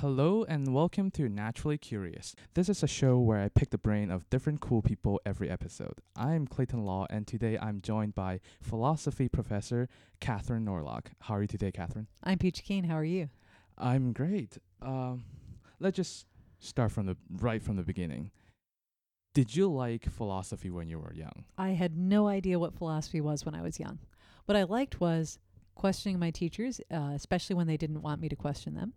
Hello and welcome to Naturally Curious. This is a show where I pick the brain of different cool people every episode. I'm Clayton Law, and today I'm joined by philosophy professor Kathryn Norlock. How are you today, Kathryn? I'm Peach Keen. How are you? I'm great. Um, let's just start from the right from the beginning. Did you like philosophy when you were young? I had no idea what philosophy was when I was young. What I liked was questioning my teachers, uh, especially when they didn't want me to question them,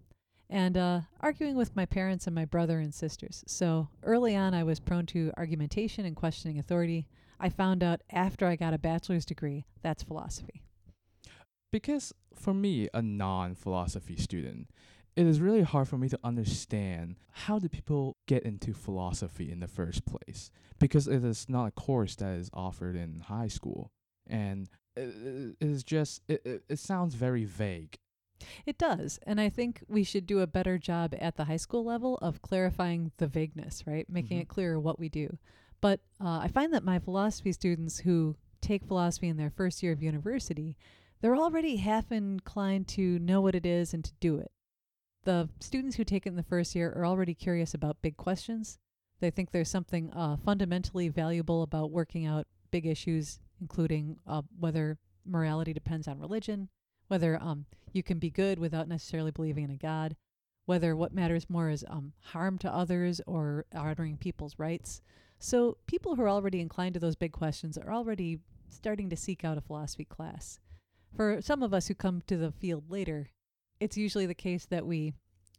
and uh, arguing with my parents and my brother and sisters. So early on, I was prone to argumentation and questioning authority. I found out after I got a bachelor's degree that's philosophy. Because for me, a non philosophy student, it is really hard for me to understand how do people get into philosophy in the first place because it is not a course that is offered in high school and it is just it, it, it sounds very vague It does. And I think we should do a better job at the high school level of clarifying the vagueness, right? Making Mhm. it clearer what we do. But uh, I find that my philosophy students who take philosophy in their first year of university, they're already half inclined to know what it is and to do it. The students who take it in the first year are already curious about big questions. They think there's something uh, fundamentally valuable about working out big issues, including uh, whether morality depends on religion, whether um, you can be good without necessarily believing in a God, whether what matters more is um, harm to others or honoring people's rights. So, people who are already inclined to those big questions are already starting to seek out a philosophy class. For some of us who come to the field later, it's usually the case that we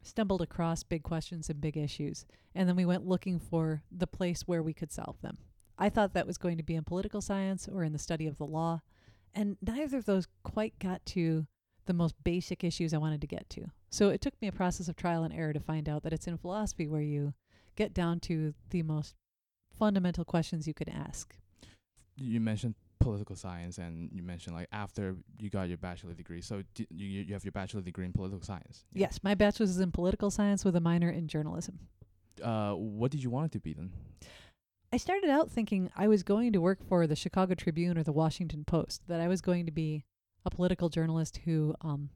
stumbled across big questions and big issues, and then we went looking for the place where we could solve them. I thought that was going to be in political science or in the study of the law, and neither of those quite got to the most basic issues I wanted to get to. So it took me a process of trial and error to find out that it's in philosophy where you get down to the most fundamental questions you could ask. you mentioned political science and you mentioned like after you got your bachelor degree so d- you, you have your bachelor degree in political science yeah. Yes, my bachelor's is in political science with a minor in journalism. uh, what did you want it to be then I started out thinking I was going to work for the Chicago Tribune or the Washington Post, that I was going to be a political journalist who um,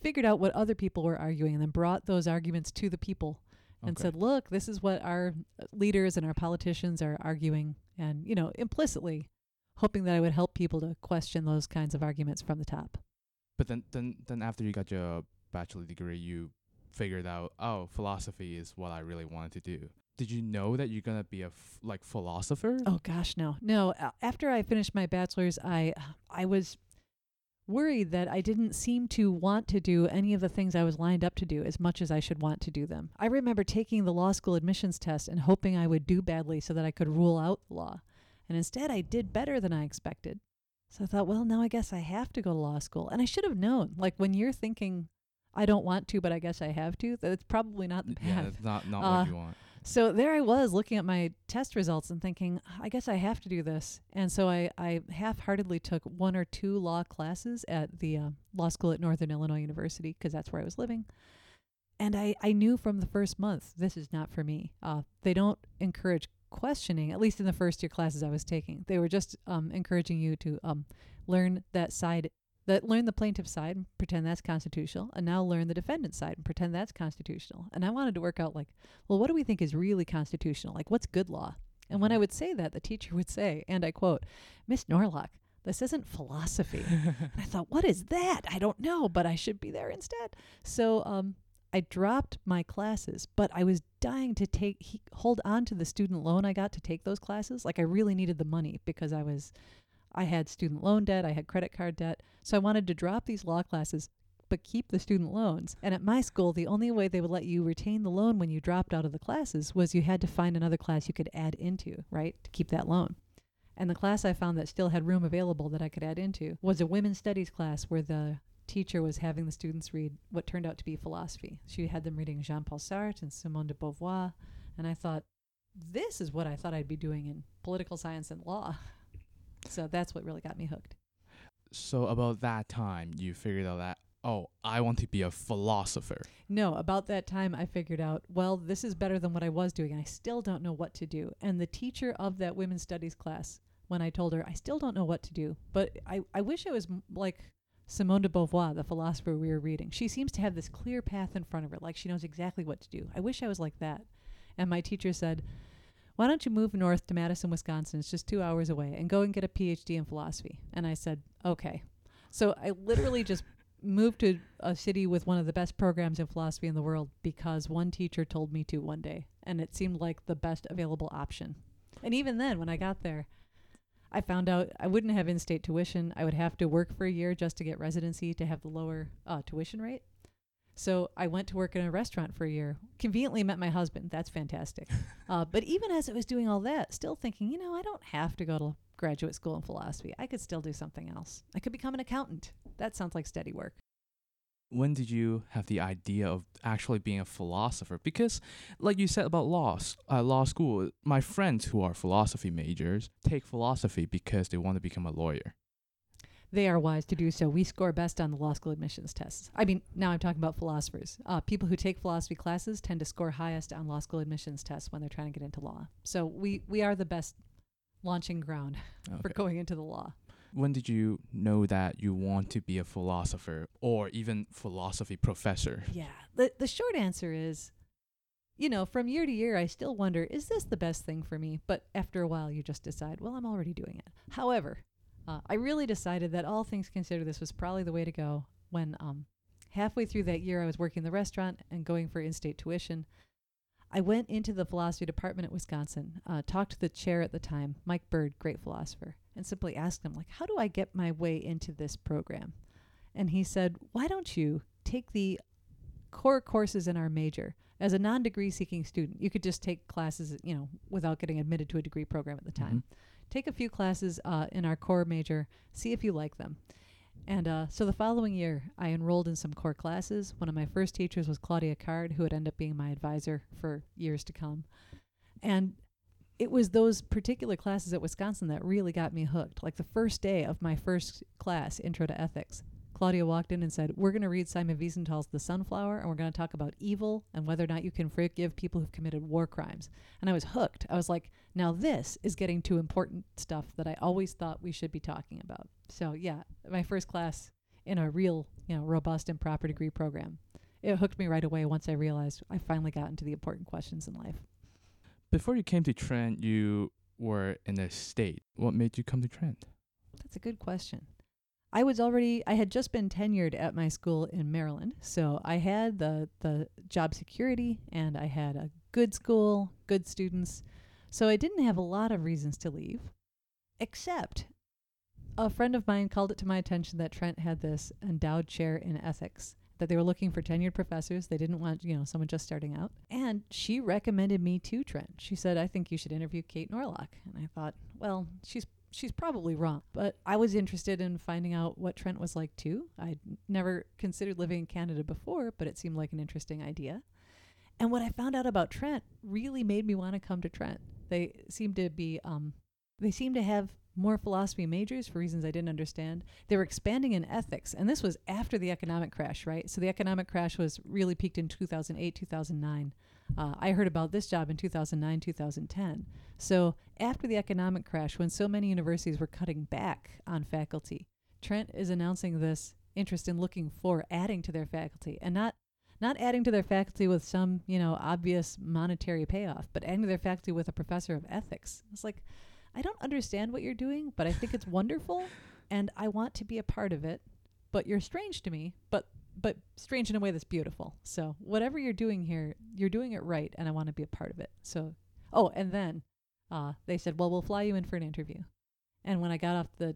figured out what other people were arguing and then brought those arguments to the people and Okay. said, look, this is what our leaders and our politicians are arguing. And, you know, implicitly hoping that I would help people to question those kinds of arguments from the top. But then, then, then after you got your bachelor degree, you figured out, oh, philosophy is what I really wanted to do. Did you know that you're gonna be a f- like philosopher? Oh gosh, no, no. After I finished my bachelor's, I I was worried that I didn't seem to want to do any of the things I was lined up to do as much as I should want to do them. I remember taking the law school admissions test and hoping I would do badly so that I could rule out the law, and instead I did better than I expected. So I thought, well, now I guess I have to go to law school, and I should have known. Like when you're thinking. I don't want to, but I guess I have to. That's probably not the path. yeah, that's not not Uh, what you want. So there I was looking at my test results and thinking, I guess I have to do this. And so I, I half heartedly took one or two law classes at the uh, law school at Northern Illinois University because that's where I was living. And I, I knew from the first month, this is not for me. Uh, they don't encourage questioning, at least in the first year classes I was taking. They were just um, encouraging you to um, learn that side that learn the plaintiff's side and pretend that's constitutional, and now learn the defendant's side and pretend that's constitutional. And I wanted to work out like, well, what do we think is really constitutional? Like, what's good law? And when I would say that, the teacher would say, and I quote, Miss Norlock, this isn't philosophy. and I thought, what is that? I don't know, but I should be there instead. So um, I dropped my classes, but I was dying to take he, hold on to the student loan I got to take those classes. Like I really needed the money because I was I had student loan debt, I had credit card debt. So I wanted to drop these law classes but keep the student loans. And at my school, the only way they would let you retain the loan when you dropped out of the classes was you had to find another class you could add into, right, to keep that loan. And the class I found that still had room available that I could add into was a women's studies class where the teacher was having the students read what turned out to be philosophy. She had them reading Jean Paul Sartre and Simone de Beauvoir. And I thought, this is what I thought I'd be doing in political science and law. So that's what really got me hooked. So about that time, you figured out that oh, I want to be a philosopher. No, about that time, I figured out, well, this is better than what I was doing. and I still don't know what to do. And the teacher of that women's studies class, when I told her, I still don't know what to do, but I, I wish I was m- like Simone de Beauvoir, the philosopher we were reading. She seems to have this clear path in front of her, like she knows exactly what to do. I wish I was like that. And my teacher said, Why don't you move north to Madison, Wisconsin? It's just two hours away and go and get a PhD in philosophy. And I said, Okay. So I literally just moved to a city with one of the best programs in philosophy in the world because one teacher told me to one day. And it seemed like the best available option. And even then, when I got there, I found out I wouldn't have in state tuition. I would have to work for a year just to get residency to have the lower uh, tuition rate. So I went to work in a restaurant for a year. Conveniently met my husband. That's fantastic. uh, but even as I was doing all that, still thinking, you know, I don't have to go to graduate school in philosophy. I could still do something else. I could become an accountant. That sounds like steady work when did you have the idea of actually being a philosopher? Because, like you said about law, uh, law school, my friends who are philosophy majors take philosophy because they want to become a lawyer. They are wise to do so. We score best on the law school admissions tests. I mean, now I'm talking about philosophers. Uh, people who take philosophy classes tend to score highest on law school admissions tests when they're trying to get into law. So we, we are the best launching ground okay. for going into the law when did you know that you want to be a philosopher or even philosophy professor? Yeah. The the short answer is you know, from year to year I still wonder is this the best thing for me? But after a while you just decide, well, I'm already doing it. However, uh, I really decided that all things considered this was probably the way to go when um halfway through that year I was working in the restaurant and going for in-state tuition. I went into the philosophy department at Wisconsin, uh, talked to the chair at the time, Mike Byrd, great philosopher, and simply asked him, like, how do I get my way into this program? And he said, why don't you take the core courses in our major as a non-degree seeking student? You could just take classes, you know, without getting admitted to a degree program at the time. Mm-hmm. Take a few classes uh, in our core major, see if you like them. And uh, so the following year, I enrolled in some core classes. One of my first teachers was Claudia Card, who would end up being my advisor for years to come. And it was those particular classes at Wisconsin that really got me hooked. Like the first day of my first class, Intro to Ethics, Claudia walked in and said, We're going to read Simon Wiesenthal's The Sunflower, and we're going to talk about evil and whether or not you can forgive people who've committed war crimes. And I was hooked. I was like, Now this is getting to important stuff that I always thought we should be talking about. So, yeah, my first class in a real, you know, robust and proper degree program. It hooked me right away once I realized I finally got into the important questions in life. Before you came to Trent, you were in a state. What made you come to Trent? That's a good question. I was already I had just been tenured at my school in Maryland, so I had the the job security and I had a good school, good students. So I didn't have a lot of reasons to leave, except a friend of mine called it to my attention that Trent had this endowed chair in ethics that they were looking for tenured professors. They didn't want, you know, someone just starting out. And she recommended me to Trent. She said, "I think you should interview Kate Norlock." And I thought, well, she's she's probably wrong. But I was interested in finding out what Trent was like too. I'd never considered living in Canada before, but it seemed like an interesting idea. And what I found out about Trent really made me want to come to Trent. They seem to be, um, they seem to have more philosophy majors for reasons I didn't understand. They were expanding in ethics, and this was after the economic crash, right? So the economic crash was really peaked in 2008, 2009. Uh, I heard about this job in 2009, 2010. So, after the economic crash, when so many universities were cutting back on faculty, Trent is announcing this interest in looking for adding to their faculty and not not adding to their faculty with some, you know, obvious monetary payoff, but adding to their faculty with a professor of ethics. It's like, I don't understand what you're doing, but I think it's wonderful and I want to be a part of it. But you're strange to me, but but strange in a way that's beautiful. So whatever you're doing here, you're doing it right, and I want to be a part of it. So, oh, and then uh, they said, well, we'll fly you in for an interview. And when I got off the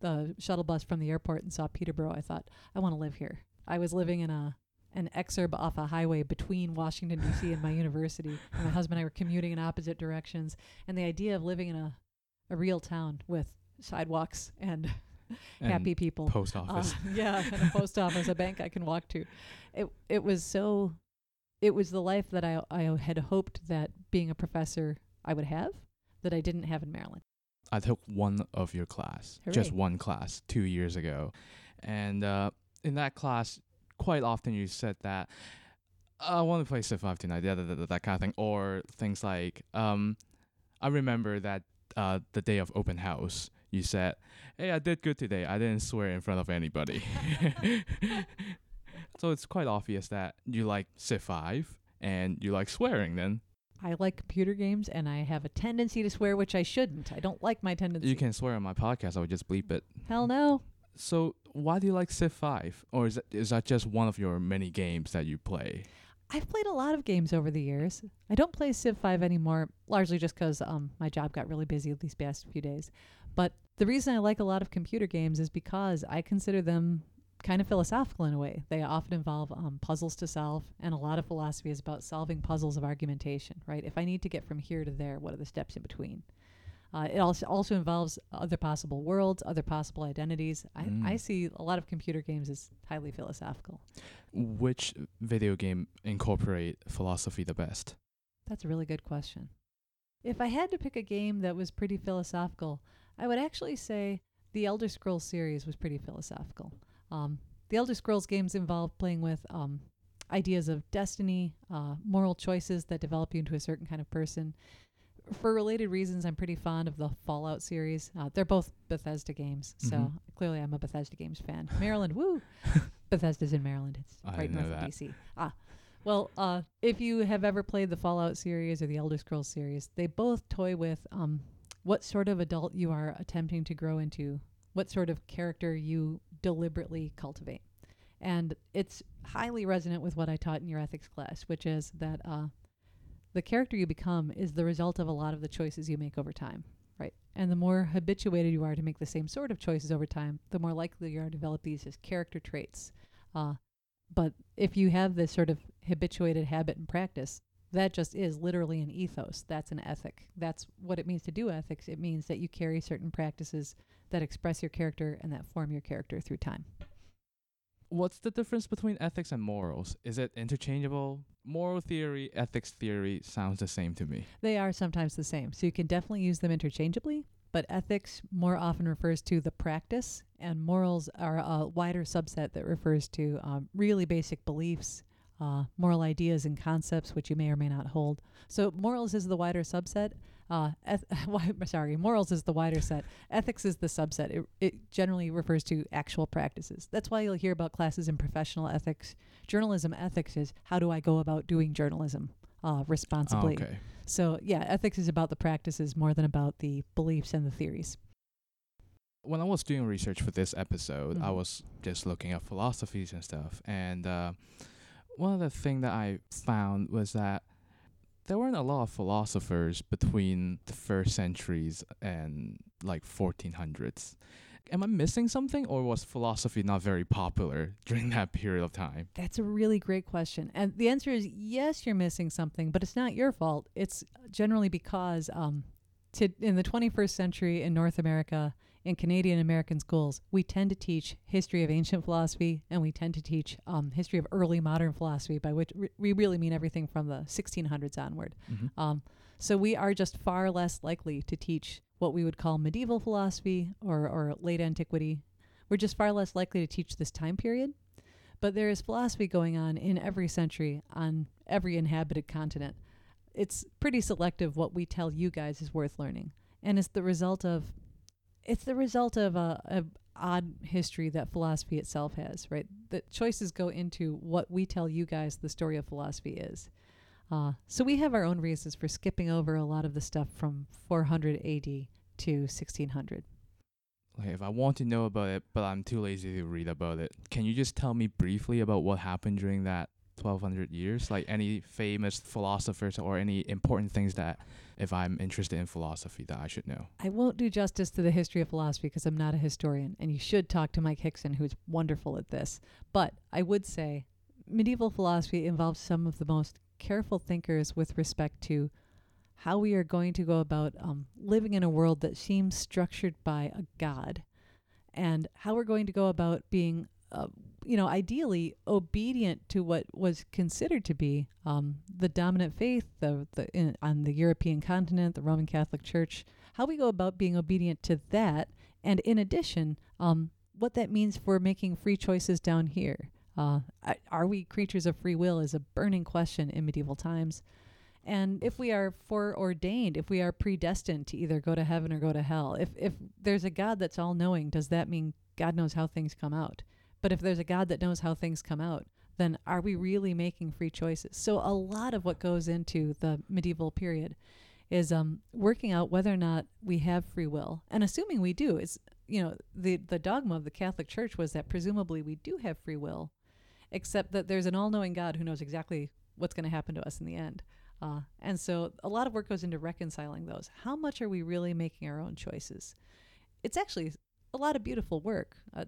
the shuttle bus from the airport and saw Peterborough, I thought, I want to live here. I was living in a an exurb off a highway between Washington D.C. and my university. And my husband and I were commuting in opposite directions, and the idea of living in a a real town with sidewalks and happy people. Post uh, office. Uh, yeah, and a post office, a bank I can walk to. It it was so. It was the life that I I had hoped that being a professor I would have that I didn't have in Maryland. I took one of your class, Hooray. just one class, two years ago, and uh, in that class, quite often you said that I want to play Civ 5 tonight, yeah, that, that, that kind of thing, or things like um, I remember that uh, the day of open house, you said, "Hey, I did good today. I didn't swear in front of anybody." so it's quite obvious that you like Civ 5 and you like swearing then. I like computer games and I have a tendency to swear, which I shouldn't. I don't like my tendency. You can swear on my podcast, I would just bleep it. Hell no. So why do you like Civ 5? Or is that, is that just one of your many games that you play? I've played a lot of games over the years. I don't play Civ 5 anymore, largely just because um, my job got really busy these past few days. But the reason I like a lot of computer games is because I consider them kind of philosophical in a way. They often involve um, puzzles to solve, and a lot of philosophy is about solving puzzles of argumentation, right? If I need to get from here to there, what are the steps in between? Uh, it also also involves other possible worlds, other possible identities. I, Mm. I see a lot of computer games as highly philosophical. Which video game incorporate philosophy the best? That's a really good question. If I had to pick a game that was pretty philosophical, I would actually say the Elder Scrolls series was pretty philosophical. Um, the Elder Scrolls games involve playing with um, ideas of destiny, uh, moral choices that develop you into a certain kind of person. For related reasons, I'm pretty fond of the Fallout series. Uh, they're both Bethesda games, so Mhm. clearly I'm a Bethesda games fan. Maryland, woo! Bethesda's in Maryland. It's I right north of. DC. Ah, well, uh, if you have ever played the Fallout series or the Elder Scrolls series, they both toy with um, what sort of adult you are attempting to grow into, what sort of character you deliberately cultivate. And it's highly resonant with what I taught in your ethics class, which is that uh, the character you become is the result of a lot of the choices you make over time, right? And the more habituated you are to make the same sort of choices over time, the more likely you are to develop these as character traits. Uh, but if you have this sort of habituated habit and practice, that just is literally an ethos. That's an ethic. That's what it means to do ethics. It means that you carry certain practices that express your character and that form your character through time. What's the difference between ethics and morals? Is it interchangeable? Moral theory, ethics theory sounds the same to me. They are sometimes the same. So you can definitely use them interchangeably, but ethics more often refers to the practice, and morals are a wider subset that refers to um, really basic beliefs, uh, moral ideas and concepts which you may or may not hold. So morals is the wider subset. Uh, eth- why- sorry, morals is the wider set. Ethics is the subset. It, it generally refers to actual practices. That's why you'll hear about classes in professional ethics. Journalism ethics is how do I go about doing journalism uh, responsibly. okay. So, yeah, ethics is about the practices more than about the beliefs and the theories. When I was doing research for this episode, I Mhm. was just looking at philosophies and stuff. And uh, one of the things that I found was that there weren't a lot of philosophers between the first centuries and like 1400s. Am I missing something, or was philosophy not very popular during that period of time? That's a really great question. And the answer is yes, you're missing something, but it's not your fault. It's generally because um, to, in the 21st century in North America, in Canadian American schools, we tend to teach history of ancient philosophy and we tend to teach um, history of early modern philosophy, by which re- we really mean everything from the 1600s onward. Mm-hmm. Um, so we are just far less likely to teach what we would call medieval philosophy or, or late antiquity. We're just far less likely to teach this time period. But there is philosophy going on in every century on every inhabited continent. It's pretty selective what we tell you guys is worth learning. And it's the result of it's the result of a, a odd history that philosophy itself has, right? The choices go into what we tell you guys the story of philosophy is. Uh, so we have our own reasons for skipping over a lot of the stuff from 400 AD to 1600. Like if I want to know about it, but I'm too lazy to read about it, can you just tell me briefly about what happened during that 1200 years? Like any famous philosophers or any important things that, if I'm interested in philosophy, that I should know. I won't do justice to the history of philosophy because I'm not a historian, and you should talk to Mike Hickson, who's wonderful at this. But I would say medieval philosophy involves some of the most careful thinkers with respect to how we are going to go about um, living in a world that seems structured by a god, and how we're going to go about being, uh, you know, ideally obedient to what was considered to be um, the dominant faith the, the, in, on the European continent, the Roman Catholic Church. How we go about being obedient to that, and in addition, um, what that means for making free choices down here. Uh, are we creatures of free will is a burning question in medieval times. And if we are foreordained, if we are predestined to either go to heaven or go to hell, if if there's a God that's all knowing, does that mean God knows how things come out? But if there's a God that knows how things come out, then are we really making free choices? So a lot of what goes into the medieval period is um, working out whether or not we have free will, and assuming we do. Is you know the the dogma of the Catholic Church was that presumably we do have free will, except that there's an all-knowing God who knows exactly what's going to happen to us in the end. Uh, and so a lot of work goes into reconciling those. How much are we really making our own choices? It's actually a lot of beautiful work. Uh,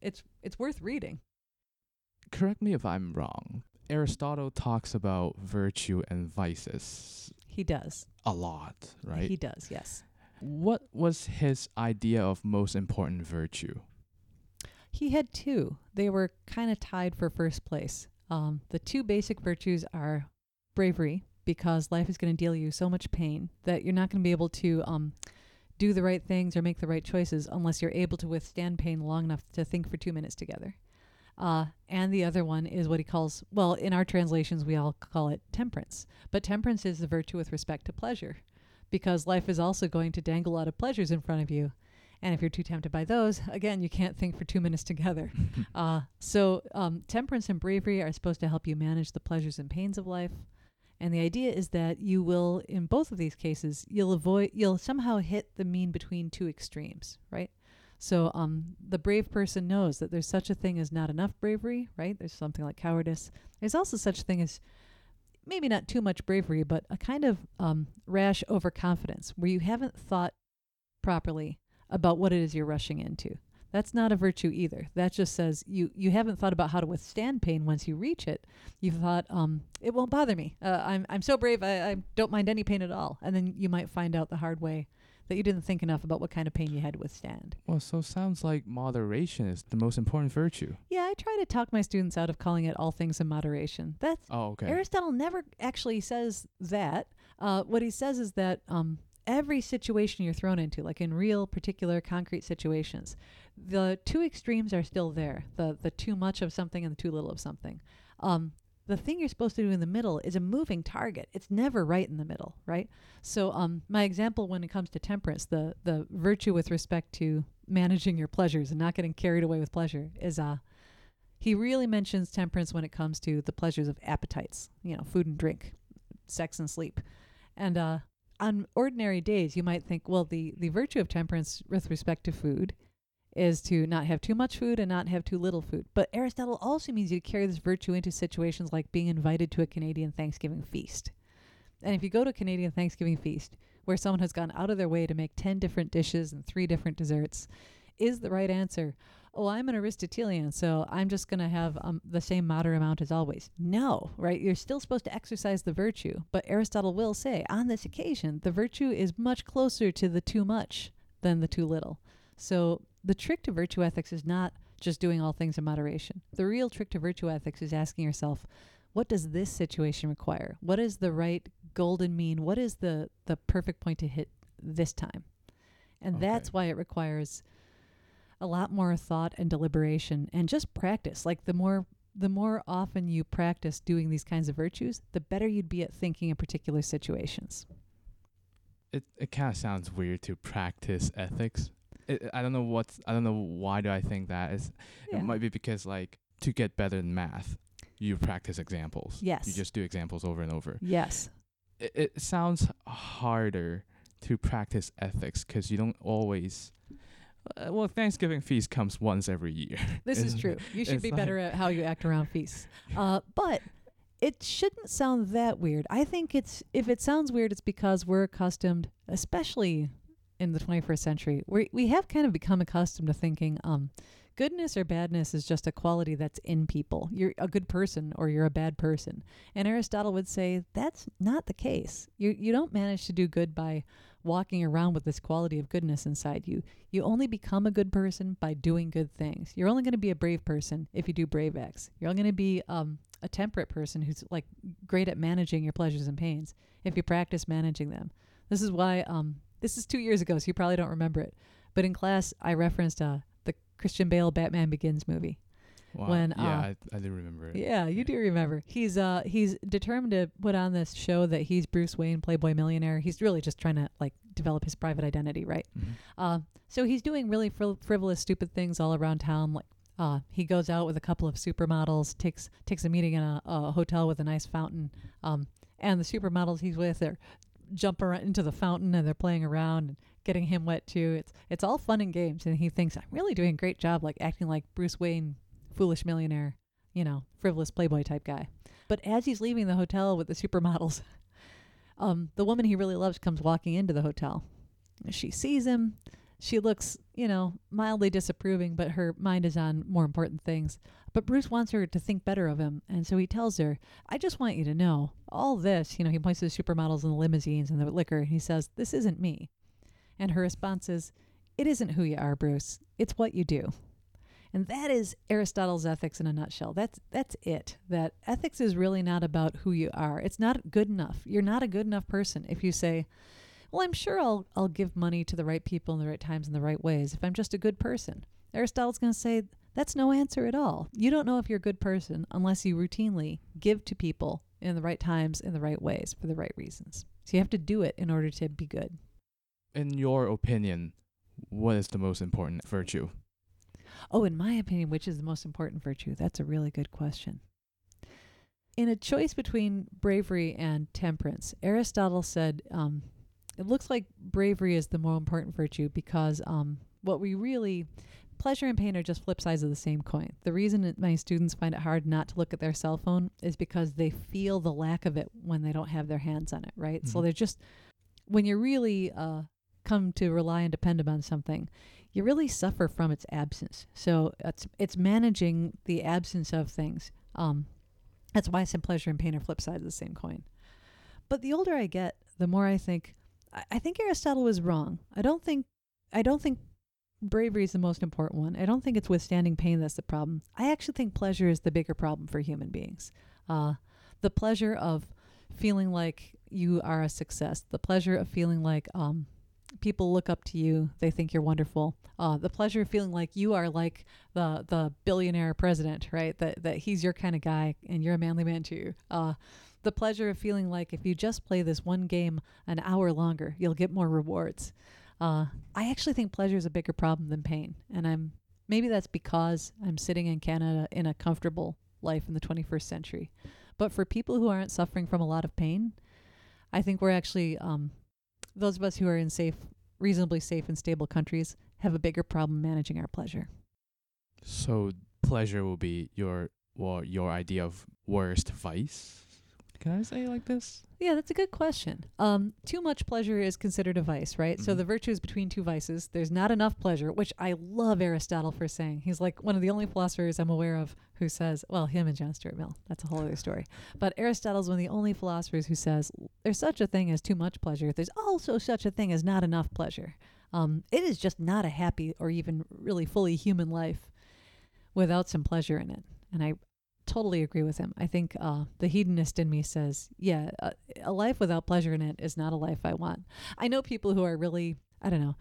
it's it's worth reading. Correct me if I'm wrong. Aristotle talks about virtue and vices He does. a lot, right? He does. Yes. what was his idea of most important virtue? He had two. They were kind of tied for first place. Um, the two basic virtues are bravery, because life is going to deal you so much pain that you're not going to be able to um, do the right things or make the right choices unless you're able to withstand pain long enough to think for two minutes together. Uh, and the other one is what he calls, well, in our translations, we all call it temperance. But temperance is the virtue with respect to pleasure, because life is also going to dangle a lot of pleasures in front of you. And if you're too tempted by those, again, you can't think for two minutes together. uh, so, um, temperance and bravery are supposed to help you manage the pleasures and pains of life. And the idea is that you will, in both of these cases, you'll avoid, you'll somehow hit the mean between two extremes, right? So, um, the brave person knows that there's such a thing as not enough bravery, right? There's something like cowardice. There's also such a thing as maybe not too much bravery, but a kind of um, rash overconfidence where you haven't thought properly about what it is you're rushing into. That's not a virtue either. That just says you you haven't thought about how to withstand pain once you reach it. You've thought, um, it won't bother me. Uh, I'm I'm so brave. I, I don't mind any pain at all. And then you might find out the hard way that you didn't think enough about what kind of pain you had to withstand. Well, so sounds like moderation is the most important virtue. Yeah, I try to talk my students out of calling it all things in moderation. That's Oh, okay. Aristotle never actually says that. Uh, what he says is that um, every situation you're thrown into, like in real, particular, concrete situations, the two extremes are still there the, the too much of something and the too little of something. Um, the thing you're supposed to do in the middle is a moving target. It's never right in the middle, right? So, um, my example when it comes to temperance, the the virtue with respect to managing your pleasures and not getting carried away with pleasure is uh, he really mentions temperance when it comes to the pleasures of appetites, you know, food and drink, sex and sleep. And uh, on ordinary days, you might think, well, the, the virtue of temperance with respect to food is to not have too much food and not have too little food. But Aristotle also means you carry this virtue into situations like being invited to a Canadian Thanksgiving feast. And if you go to a Canadian Thanksgiving feast where someone has gone out of their way to make 10 different dishes and three different desserts, is the right answer, oh, I'm an Aristotelian, so I'm just going to have um, the same moderate amount as always. No, right? You're still supposed to exercise the virtue. But Aristotle will say, on this occasion, the virtue is much closer to the too much than the too little. So the trick to virtue ethics is not just doing all things in moderation. The real trick to virtue ethics is asking yourself, what does this situation require? What is the right golden mean? What is the, the perfect point to hit this time? And Okay. that's why it requires a lot more thought and deliberation and just practice. Like the more the more often you practice doing these kinds of virtues, the better you'd be at thinking in particular situations. it it kind of sounds weird to practice ethics. It, I don't know what's I don't know why do I think that is. Yeah. It might be because like to get better in math, you practice examples. Yes. You just do examples over and over. Yes. It, it sounds harder to practice ethics 'cause you don't always. Uh, well, Thanksgiving feast comes once every year. This is true. You should be like- better at how you act around feasts. Uh, but it shouldn't sound that weird. I think it's if it sounds weird, it's because we're accustomed, especially in the 21st century, we we have kind of become accustomed to thinking, um, goodness or badness is just a quality that's in people. You're a good person or you're a bad person. And Aristotle would say that's not the case. You you don't manage to do good by walking around with this quality of goodness inside you. You only become a good person by doing good things. You're only going to be a brave person if you do brave acts. You're only going to be um, a temperate person who's like great at managing your pleasures and pains if you practice managing them. This is why um, this is two years ago, so you probably don't remember it. But in class, I referenced uh, the Christian Bale Batman Begins movie. Wow. when, yeah, uh, I, I do remember it. Yeah, you do remember. He's uh he's determined to put on this show that he's Bruce Wayne, Playboy millionaire. He's really just trying to like develop his private identity, right? Mhm. Uh, so he's doing really frivol- frivolous, stupid things all around town. Like, uh, he goes out with a couple of supermodels, takes takes a meeting in a, a hotel with a nice fountain. Um, and the supermodels he's with are jumping around into the fountain and they're playing around and getting him wet too. It's it's all fun and games, and he thinks I'm really doing a great job, like acting like Bruce Wayne, foolish millionaire, you know, frivolous playboy type guy. But as he's leaving the hotel with the supermodels, um, the woman he really loves comes walking into the hotel. She sees him. She looks, you know, mildly disapproving, but her mind is on more important things. But Bruce wants her to think better of him, and so he tells her, I just want you to know all this. You know, he points to the supermodels and the limousines and the liquor, and he says, This isn't me. And her response is, It isn't who you are, Bruce. It's what you do. And that is Aristotle's ethics in a nutshell. That's that's it. That ethics is really not about who you are. It's not good enough. You're not a good enough person if you say, "Well, I'm sure I'll I'll give money to the right people in the right times in the right ways if I'm just a good person." Aristotle's going to say that's no answer at all. You don't know if you're a good person unless you routinely give to people in the right times in the right ways for the right reasons. So you have to do it in order to be good. In your opinion, what is the most important virtue? Oh, in my opinion, which is the most important virtue? That's a really good question. In a choice between bravery and temperance, Aristotle said um, it looks like bravery is the more important virtue because um, what we really pleasure and pain are just flip sides of the same coin. The reason that my students find it hard not to look at their cell phone is because they feel the lack of it when they don't have their hands on it, right? So Mhm. they're just when you really uh, come to rely and depend upon something, you really suffer from its absence. So it's it's managing the absence of things. Um, that's why I said pleasure and pain are flip sides of the same coin. But the older I get, the more I think I, I think Aristotle was wrong. I don't think I don't think bravery is the most important one. I don't think it's withstanding pain that's the problem. I actually think pleasure is the bigger problem for human beings. Uh, the pleasure of feeling like you are a success, the pleasure of feeling like um, people look up to you, they think you're wonderful. Uh, the pleasure of feeling like you are like the the billionaire president, right? That that he's your kind of guy and you're a manly man too. Uh, the pleasure of feeling like if you just play this one game an hour longer, you'll get more rewards. Uh, I actually think pleasure is a bigger problem than pain, and I'm maybe that's because I'm sitting in Canada in a comfortable life in the 21st century. But for people who aren't suffering from a lot of pain, I think we're actually um, those of us who are in safe, reasonably safe and stable countries have a bigger problem managing our pleasure. So pleasure will be your well, your idea of worst vice. Can I say it like this? Yeah, that's a good question. Um, too much pleasure is considered a vice, right? So Mhm. the virtue is between two vices. There's not enough pleasure, which I love Aristotle for saying. He's like one of the only philosophers I'm aware of who says, well, him and John Stuart Mill. That's a whole other story. But Aristotle's one of the only philosophers who says there's such a thing as too much pleasure. There's also such a thing as not enough pleasure. Um, it is just not a happy or even really fully human life without some pleasure in it. And I totally agree with him. I think uh, the hedonist in me says, yeah, a, a life without pleasure in it is not a life I want. I know people who are really, I don't know,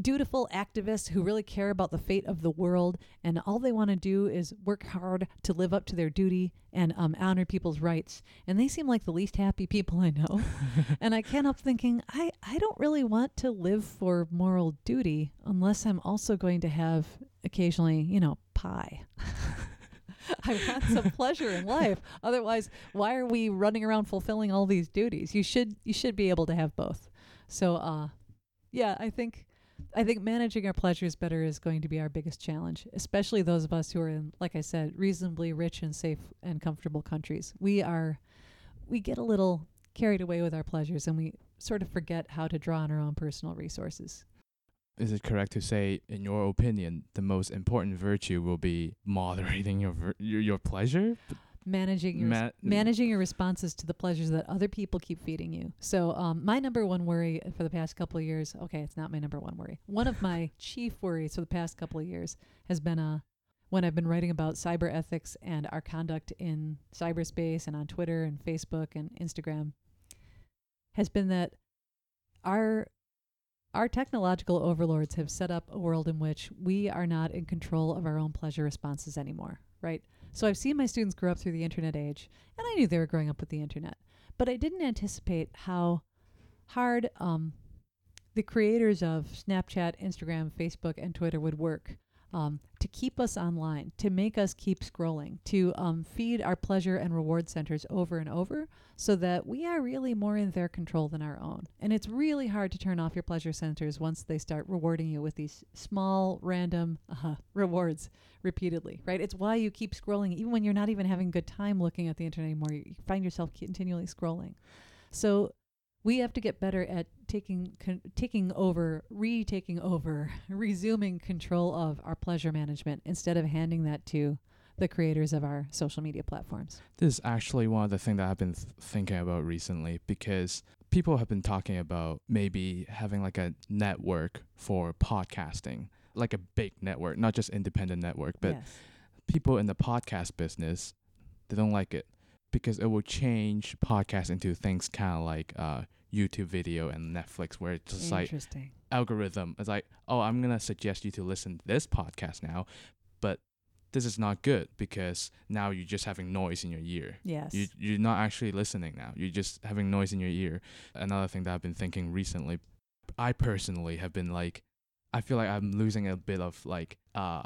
dutiful activists who really care about the fate of the world, and all they want to do is work hard to live up to their duty and um, honor people's rights. And they seem like the least happy people I know. and I can't help thinking, I, I don't really want to live for moral duty unless I'm also going to have occasionally, you know, pie. I want some pleasure in life. Otherwise, why are we running around fulfilling all these duties? You should you should be able to have both. So uh yeah, I think I think managing our pleasures better is going to be our biggest challenge, especially those of us who are in like I said, reasonably rich and safe and comfortable countries. We are we get a little carried away with our pleasures and we sort of forget how to draw on our own personal resources. Is it correct to say, in your opinion, the most important virtue will be moderating your your, your pleasure? Managing your Ma- managing your responses to the pleasures that other people keep feeding you. So, um, my number one worry for the past couple of years, okay, it's not my number one worry. One of my chief worries for the past couple of years has been uh, when I've been writing about cyber ethics and our conduct in cyberspace and on Twitter and Facebook and Instagram, has been that our our technological overlords have set up a world in which we are not in control of our own pleasure responses anymore. right? So I've seen my students grow up through the internet age, and I knew they were growing up with the internet, but I didn't anticipate how hard um, the creators of Snapchat, Instagram, Facebook, and Twitter would work um, to keep us online, to make us keep scrolling, to um, feed our pleasure and reward centers over and over so that we are really more in their control than our own. And it's really hard to turn off your pleasure centers once they start rewarding you with these small, random uh, rewards repeatedly, right? It's why you keep scrolling, even when you're not even having a good time looking at the internet anymore. You find yourself continually scrolling. So we have to get better at taking con- taking over, retaking over, resuming control of our pleasure management instead of handing that to the creators of our social media platforms. This is actually one of the things that I've been th- thinking about recently because people have been talking about maybe having like a network for podcasting, like a big network, not just independent network, but yes. people in the podcast business they don't like it because it will change podcast into things kind of like uh, YouTube video and Netflix, where it's just like algorithm. It's like, oh, I'm gonna suggest you to listen to this podcast now, but this is not good because now you're just having noise in your ear. Yes. You you're not actually listening now. You're just having noise in your ear. Another thing that I've been thinking recently, I personally have been like, I feel like I'm losing a bit of like uh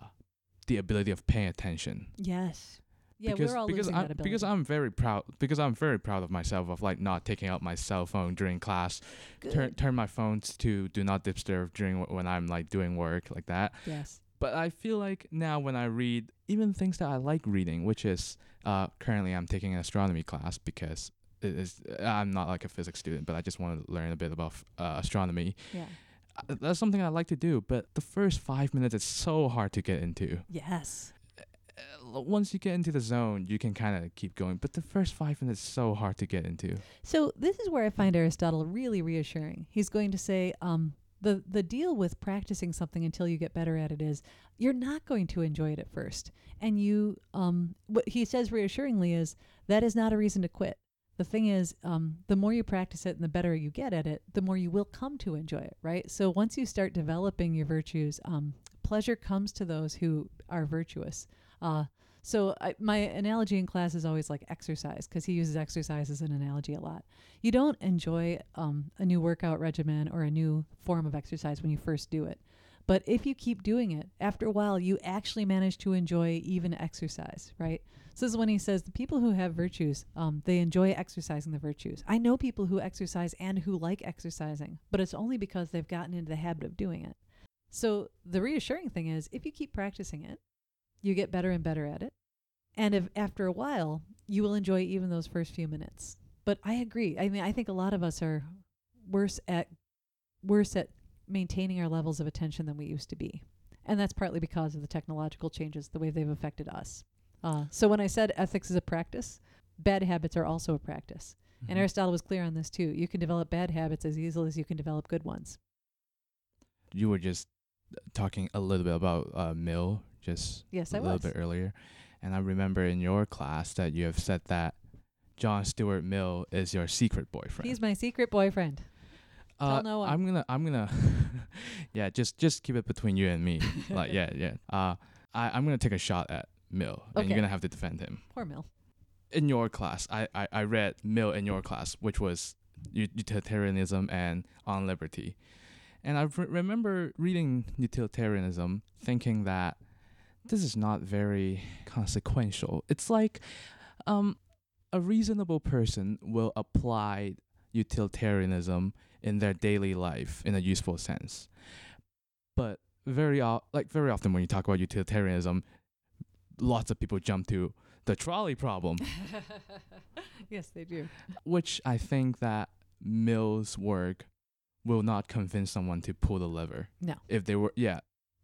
the ability of paying attention yes. Yeah, because we're all because losing I'm that ability. because I'm very proud because I'm very proud of myself of like not taking out my cell phone during class, turn Good. turn my phones to do not disturb during when I'm like doing work like that. Yes. But I feel like now when I read even things that I like reading, which is uh currently I'm taking an astronomy class because it is I'm not like a physics student, but I just want to learn a bit about uh, astronomy. Yeah. Uh, That's something I like to do, but the first five minutes is so hard to get into Yes. Uh, once you get into the zone, you can kind of keep going. But the first five minutes so hard to get into. So this is where I find Aristotle really reassuring. He's going to say, um, the the deal with practicing something until you get better at it is you're not going to enjoy it at first, and you um, what he says reassuringly is that is not a reason to quit. The thing is, um, the more you practice it and the better you get at it, the more you will come to enjoy it, right? So once you start developing your virtues, um, pleasure comes to those who are virtuous. Uh, so I, my analogy in class is always like exercise because he uses exercise as an analogy a lot. You don't enjoy um, a new workout regimen or a new form of exercise when you first do it. But if you keep doing it, after a while, you actually manage to enjoy even exercise, right? So this is when he says the people who have virtues, um, they enjoy exercising the virtues. I know people who exercise and who like exercising, but it's only because they've gotten into the habit of doing it. So the reassuring thing is if you keep practicing it, you get better and better at it. And if after a while, you will enjoy even those first few minutes. But I agree. I mean, I think a lot of us are worse at worse at maintaining our levels of attention than we used to be. And that's partly because of the technological changes, the way they've affected us. Uh, so when I said ethics is a practice, bad habits are also a practice. Mm-hmm. And Aristotle was clear on this too. You can develop bad habits as easily as you can develop good ones. you were just talking a little bit about uh, Mill just Yes, a I little was. bit earlier, and I remember in your class that you have said that John Stuart Mill is your secret boyfriend. He's my secret boyfriend. uh, tell no one. I'm gonna, I'm gonna, yeah, just just keep it between you and me. like, yeah, yeah. Uh, I, I'm gonna take a shot at Mill, and Okay. you're gonna have to defend him. Poor Mill. in your class, I, I, I read Mill in your class, which was ut- utilitarianism and on liberty. And I re- remember reading utilitarianism thinking that this is not very consequential. It's like um, a reasonable person will apply utilitarianism in their daily life in a useful sense. But very like very often when you talk about utilitarianism, lots of people jump to the trolley problem, yes, they do. which I think that Mill's work will not convince someone to pull the lever. No. If they were, yeah.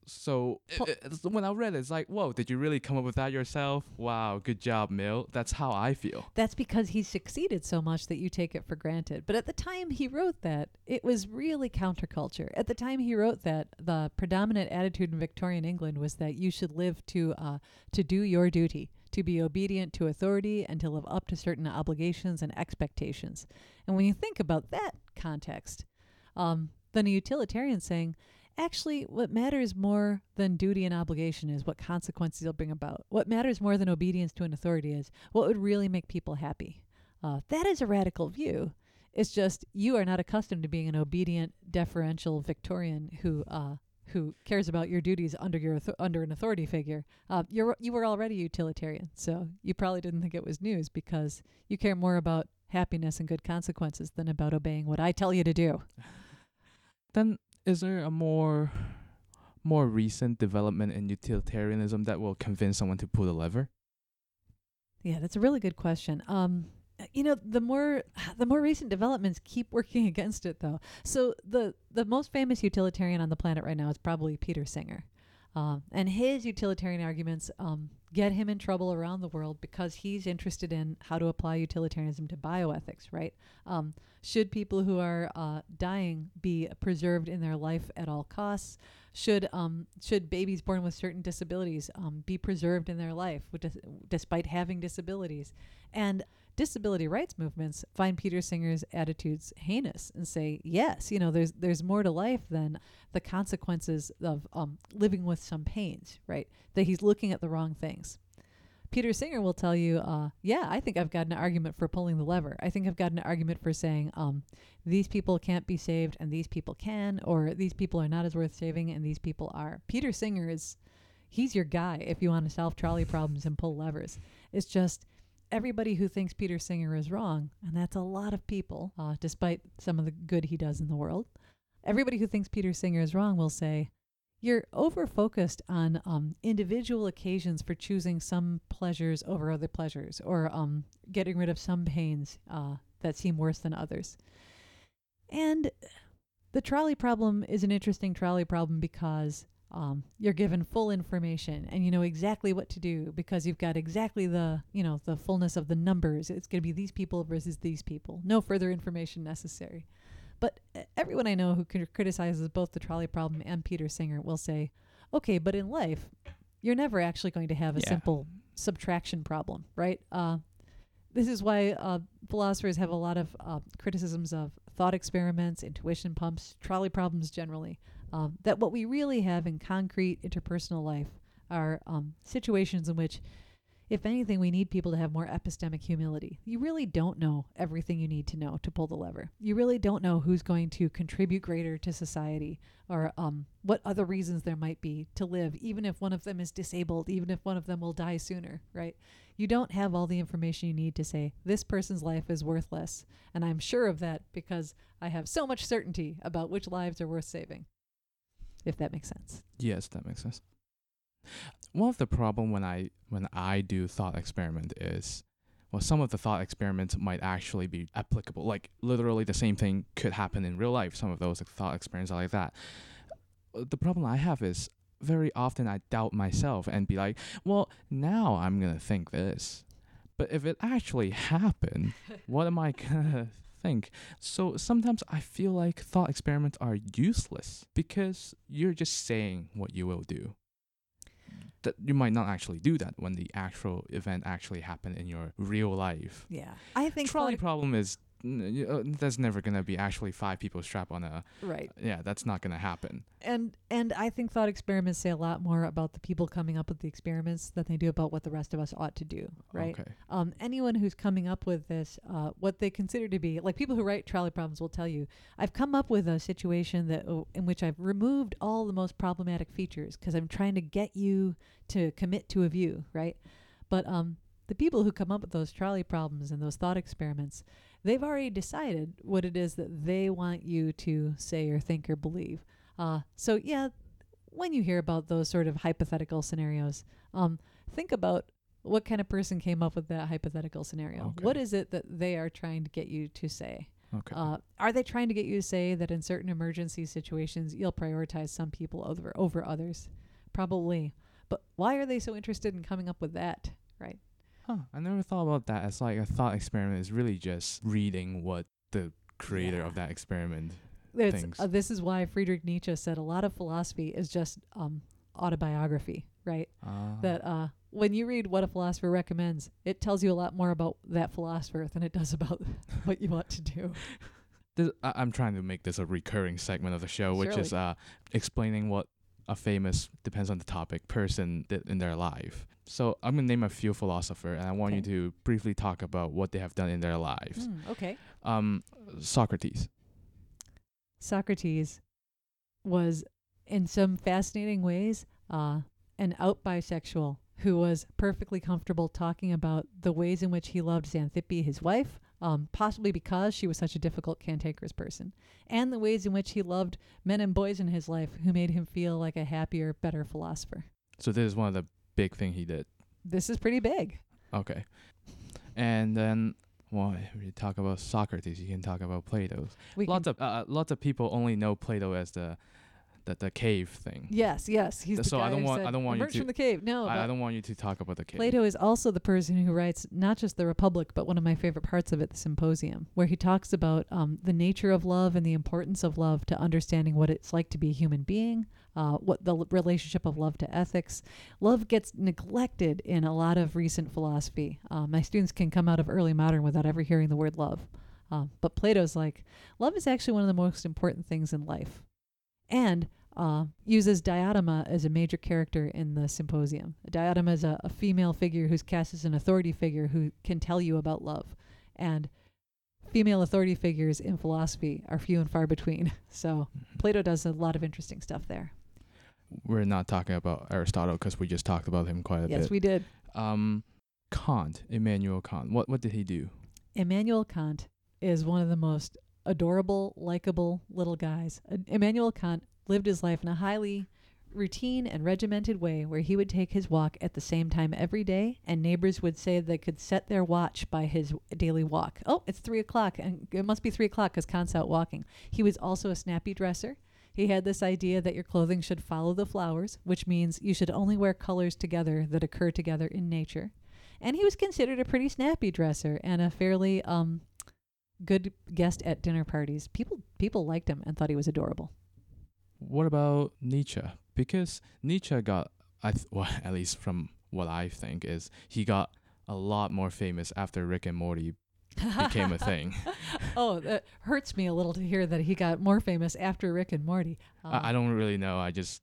So i- Pull- it's- when I read it, it's like, whoa, did you really come up with that yourself? Wow, good job, Mill. That's how I feel. That's because he succeeded so much that you take it for granted. But at the time he wrote that, it was really counterculture. At the time he wrote that, the predominant attitude in Victorian England was that you should live to uh, to do your duty, to be obedient to authority, and to live up to certain obligations and expectations. And when you think about that context, um, then a utilitarian saying, actually, what matters more than duty and obligation is what consequences you'll bring about. What matters more than obedience to an authority is what would really make people happy. Uh, that is a radical view. It's just you are not accustomed to being an obedient, deferential Victorian who uh, who cares about your duties under your under an authority figure. Uh, you're you were already utilitarian, so you probably didn't think it was news because you care more about happiness and good consequences than about obeying what I tell you to do. Then is there a more more recent development in utilitarianism that will convince someone to pull the lever? Yeah, that's a really good question. Um, you know, the more the more recent developments keep working against it, though. So the the most famous utilitarian on the planet right now is probably Peter Singer, um, and his utilitarian arguments um, get him in trouble around the world because he's interested in how to apply utilitarianism to bioethics. Right? Um, should people who are uh, dying be preserved in their life at all costs? Should um, should babies born with certain disabilities um, be preserved in their life, despite having disabilities? And disability rights movements find Peter Singer's attitudes heinous and say, yes, you know, there's there's more to life than the consequences of um, living with some pains, right? That he's looking at the wrong things. Peter Singer will tell you, uh, yeah, I think I've got an argument for pulling the lever. I think I've got an argument for saying um, these people can't be saved and these people can, or these people are not as worth saving and these people are. Peter Singer is, he's your guy if you want to solve trolley problems and pull levers. It's just everybody who thinks Peter Singer is wrong, and that's a lot of people, uh, despite some of the good he does in the world, everybody who thinks Peter Singer is wrong will say, you're over focused on um, individual occasions for choosing some pleasures over other pleasures or um, getting rid of some pains uh, that seem worse than others. And the trolley problem is an interesting trolley problem because um, you're given full information and you know exactly what to do because you've got exactly the you know the fullness of the numbers it's going to be these people versus these people no further information necessary but everyone i know who criticizes both the trolley problem and peter singer will say okay but in life you're never actually going to have a Yeah. simple subtraction problem right uh, this is why uh, philosophers have a lot of uh, criticisms of thought experiments, intuition pumps, trolley problems generally. Um, that what we really have in concrete interpersonal life are um, situations in which, if anything, we need people to have more epistemic humility. You really don't know everything you need to know to pull the lever. You really don't know who's going to contribute greater to society or um, what other reasons there might be to live, even if one of them is disabled, even if one of them will die sooner, right? You don't have all the information you need to say, this person's life is worthless. And I'm sure of that because I have so much certainty about which lives are worth saving. If that makes sense. Yes, that makes sense. One of the problem when I when I do thought experiment is well some of the thought experiments might actually be applicable. Like literally the same thing could happen in real life. Some of those thought experiments are like that. The problem I have is very often I doubt myself and be like, well, now I'm going to think this. But if it actually happened, what am I going to think? So sometimes I feel like thought experiments are useless because you're just saying what you will do. That you might not actually do that when the actual event actually happened in your real life. Yeah. I think Trolley thought- problem is uh, there's never gonna be actually five people strapped on a right. yeah that's not gonna happen. And and I think thought experiments say a lot more about the people coming up with the experiments than they do about what the rest of us ought to do, right? Okay. um, anyone who's coming up with this, uh, what they consider to be like people who write trolley problems will tell you, I've come up with a situation that oh, in which I've removed all the most problematic features because I'm trying to get you to commit to a view, right? But um, the people who come up with those trolley problems and those thought experiments, they've already decided what it is that they want you to say or think or believe. Uh, so yeah, when you hear about those sort of hypothetical scenarios, um, think about what kind of person came up with that hypothetical scenario? Okay. What is it that they are trying to get you to say? Okay. Uh, are they trying to get you to say that in certain emergency situations you'll prioritize some people over over others? Probably. But why are they so interested in coming up with that? Huh, I never thought about that as like a thought experiment It's really just reading what the creator Yeah. of that experiment. It's, Things. uh, this is why Friedrich Nietzsche said a lot of philosophy is just um, autobiography, right? Uh, That uh, when you read what a philosopher recommends, it tells you a lot more about that philosopher than it does about what you want to do. this, I, I'm trying to make this a recurring segment of the show, which is uh, explaining what a famous depends on the topic person did in their life. So I'm gonna name a few philosophers, and I want Okay. you to briefly talk about what they have done in their lives. Mm, okay. Um, Socrates. Socrates was, in some fascinating ways, uh, an out bisexual who was perfectly comfortable talking about the ways in which he loved Xanthippe, his wife, um, possibly because she was such a difficult cantankerous person, and the ways in which he loved men and boys in his life who made him feel like a happier, better philosopher. So this is one of the big thing he did. This is pretty big. Okay. And then, well, if we talk about Socrates, you can talk about Plato. We lots of uh, lots of people only know Plato as the the, the cave thing. yes, yes, he's the So I don't want- said, I don't want you to- from the cave. No, I, I don't want you to talk about the cave. Plato is also the person who writes not just the Republic, but one of my favorite parts of it, the Symposium, where he talks about um, the nature of love and the importance of love to understanding what it's like to be a human being, uh, what the relationship of love to ethics. Love gets neglected in a lot of recent philosophy. Uh, my students can come out of early modern without ever hearing the word love. Um, but Plato's like, love is actually one of the most important things in life. And uh, uses Diotima as a major character in the symposium. Diotima is a, a female figure who's cast as an authority figure who can tell you about love. And female authority figures in philosophy are few and far between. So Plato does a lot of interesting stuff there. We're not talking about Aristotle because we just talked about him quite a yes, bit. Yes, we did. um, Kant, Immanuel Kant. What what did he do? Immanuel Kant is one of the most adorable, likable little guys. Uh, Immanuel Kant lived his life in a highly routine and regimented way where he would take his walk at the same time every day, and neighbors would say they could set their watch by his daily walk. Oh, it's three o'clock, and it must be three o'clock because Kant's out walking. He was also a snappy dresser. He had this idea that your clothing should follow the flowers, which means you should only wear colors together that occur together in nature. And he was considered a pretty snappy dresser and a fairly um, good guest at dinner parties. People people liked him and thought he was adorable. What about Nietzsche? Because Nietzsche got, I th- well, at least from what I think is he got a lot more famous after Rick and Morty became a thing. oh, that hurts me a little to hear that he got more famous after Rick and Morty. I, I don't really know. I just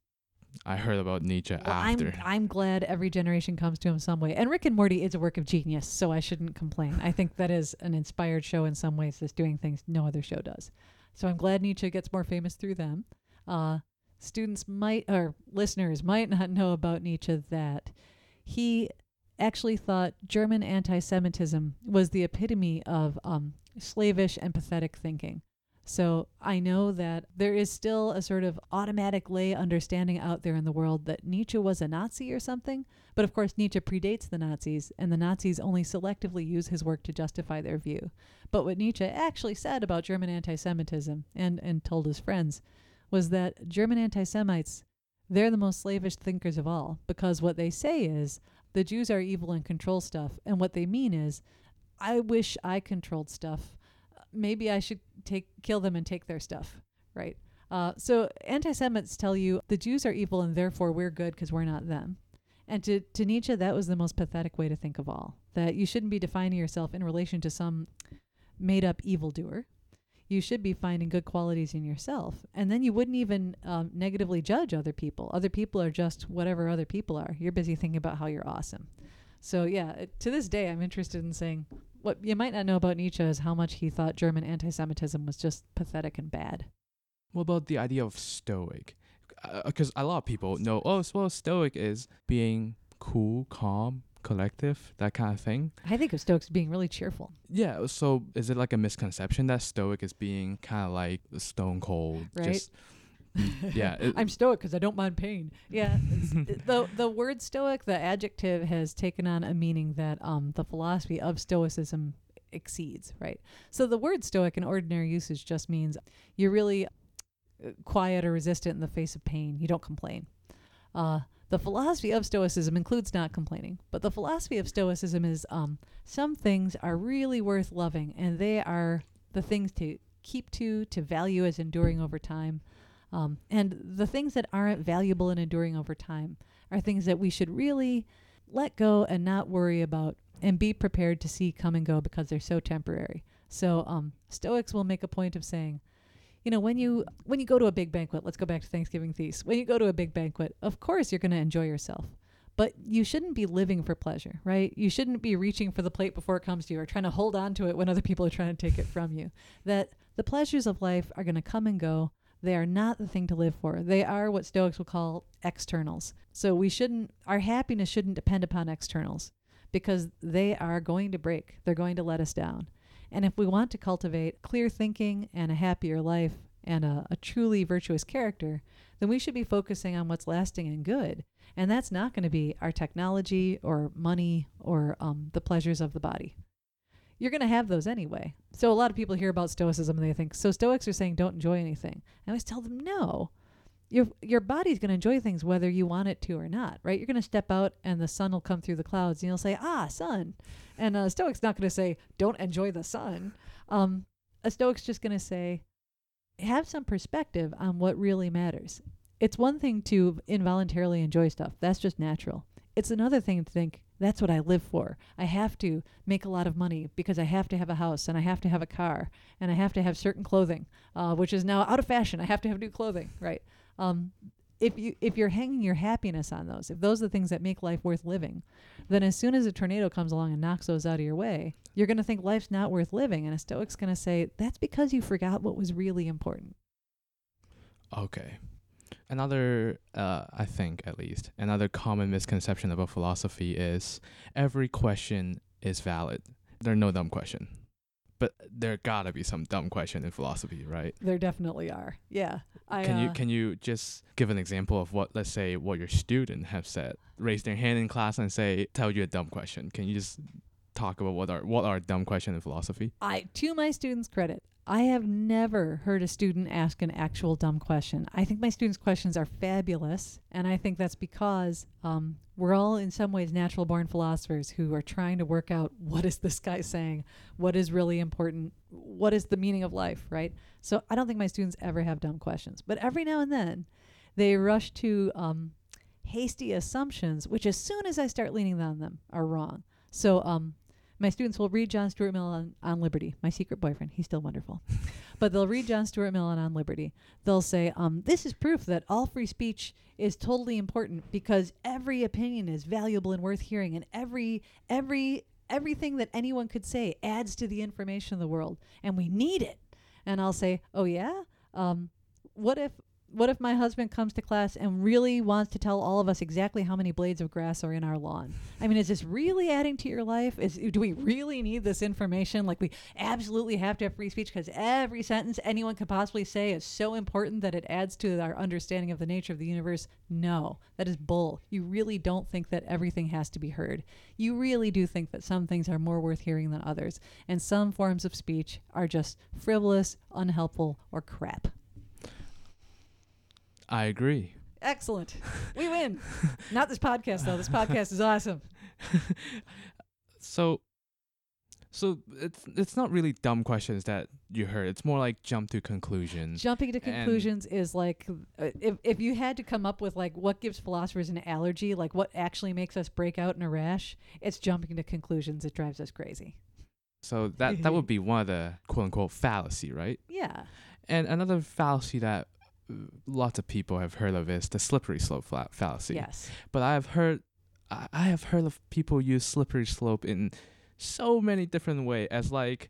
I heard about Nietzsche Well, after. I'm I'm glad every generation comes to him some way. And Rick and Morty is a work of genius, so I shouldn't complain. I think that is an inspired show in some ways that's doing things no other show does. So I'm glad Nietzsche gets more famous through them. Uh, students might or listeners might not know about Nietzsche that he actually thought German anti-Semitism was the epitome of um, slavish and pathetic thinking. So I know that there is still a sort of automatic lay understanding out there in the world that Nietzsche was a Nazi or something. But of course, Nietzsche predates the Nazis, and the Nazis only selectively use his work to justify their view. But what Nietzsche actually said about German anti Semitism and, and told his friends was that German anti Semites, they're the most slavish thinkers of all, because what they say is the Jews are evil and control stuff. And what they mean is, I wish I controlled stuff maybe I should take kill them and take their stuff, right? Uh, so anti-Semites tell you the Jews are evil and therefore we're good because we're not them. And to, to Nietzsche, that was the most pathetic way to think of all. That you shouldn't be defining yourself in relation to some made-up evildoer. You should be finding good qualities in yourself, and then you wouldn't even um, negatively judge other people. Other people are just whatever other people are. You're busy thinking about how you're awesome. So yeah, it- to this day, I'm interested in saying what you might not know about Nietzsche is how much he thought German anti-Semitism was just pathetic and bad. What about the idea of stoic? Because a lot of people know, oh, well, stoic is being cool, calm, collective, that kind of thing. I think of Stoics being really cheerful. Yeah. So is it like a misconception that stoic is being kind of like stone cold? Right. Just, yeah. I'm stoic because I don't mind pain. Yeah, the the word stoic, the adjective, has taken on a meaning that um the philosophy of stoicism exceeds. Right. So the word stoic in ordinary usage just means you're really uh, quiet or resistant in the face of pain. You don't complain. Uh, the philosophy of stoicism includes not complaining, but the philosophy of stoicism is um some things are really worth loving, and they are the things to keep to, to value as enduring over time. Um, and the things that aren't valuable and enduring over time are things that we should really let go and not worry about and be prepared to see come and go because they're so temporary. So um, Stoics will make a point of saying, you know, when you when you go to a big banquet, let's go back to Thanksgiving feast. When you go to a big banquet, of course you're going to enjoy yourself. But you shouldn't be living for pleasure, right? You shouldn't be reaching for the plate before it comes to you or trying to hold on to it when other people are trying to take it from you. That the pleasures of life are going to come and go. They are not the thing to live for. They are what Stoics will call externals. So we shouldn't, our happiness shouldn't depend upon externals because they are going to break. They're going to let us down. And if we want to cultivate clear thinking and a happier life and a, a truly virtuous character, then we should be focusing on what's lasting and good. And that's not going to be our technology or money or um, the pleasures of the body. You're going to have those anyway. So a lot of people hear about Stoicism and they think, so Stoics are saying don't enjoy anything. I always tell them, no. Your, your body's going to enjoy things whether you want it to or not, right? You're going to step out and the sun will come through the clouds and you'll say, ah, sun. And a Stoic's not going to say, don't enjoy the sun. Um, a Stoic's just going to say, have some perspective on what really matters. It's one thing to involuntarily enjoy stuff. That's just natural. It's another thing to think, that's what I live for. I have to make a lot of money because I have to have a house and I have to have a car and I have to have certain clothing, uh, which is now out of fashion. I have to have new clothing, right? Um, if you if you're hanging your happiness on those, if those are the things that make life worth living, then as soon as a tornado comes along and knocks those out of your way, you're going to think life's not worth living, and a stoic's going to say that's because you forgot what was really important. Okay. Another, uh, I think at least, another common misconception about philosophy is every question is valid. There are no dumb question. But there gotta be some dumb question in philosophy, right? There definitely are. Yeah. I, can you uh, can you just give an example of what let's say what your student have said? Raise their hand in class and say tell you a dumb question. Can you just talk about what are what are dumb question in philosophy? I to my students' credit, I have never heard a student ask an actual dumb question. I think my students' questions are fabulous, and I think that's because um, we're all in some ways natural born philosophers who are trying to work out what is this guy saying, what is really important, what is the meaning of life, right? So I don't think my students ever have dumb questions, but every now and then they rush to um, hasty assumptions, which as soon as I start leaning on them are wrong. So um, my students will read John Stuart Mill on, on Liberty, my secret boyfriend. He's still wonderful. but they'll read John Stuart Mill on Liberty. They'll say, um, This is proof that all free speech is totally important because every opinion is valuable and worth hearing, and every, every, everything that anyone could say adds to the information of the world, and we need it. And I'll say, Oh, yeah? Um, what if what if my husband comes to class and really wants to tell all of us exactly how many blades of grass are in our lawn? I mean, is this really adding to your life? Is do we really need this information? Like we absolutely have to have free speech because every sentence anyone could possibly say is so important that it adds to our understanding of the nature of the universe? No, that is bull. You really don't think that everything has to be heard. You really do think that some things are more worth hearing than others, and some forms of speech are just frivolous, unhelpful, or crap. I agree. Excellent. We win. Not this podcast though. This podcast is awesome. So so it's it's not really dumb questions that you heard. It's more like jump to conclusions. Jumping to And- conclusions is like uh, if if you had to come up with like what gives philosophers an allergy, like what actually makes us break out in a rash, it's jumping to conclusions. It drives us crazy. So that that would be one of the quote unquote fallacy, right? Yeah. And another fallacy that lots of people have heard of is the slippery slope fa- fallacy. Yes. But I have heard I have heard of people use slippery slope in so many different ways as like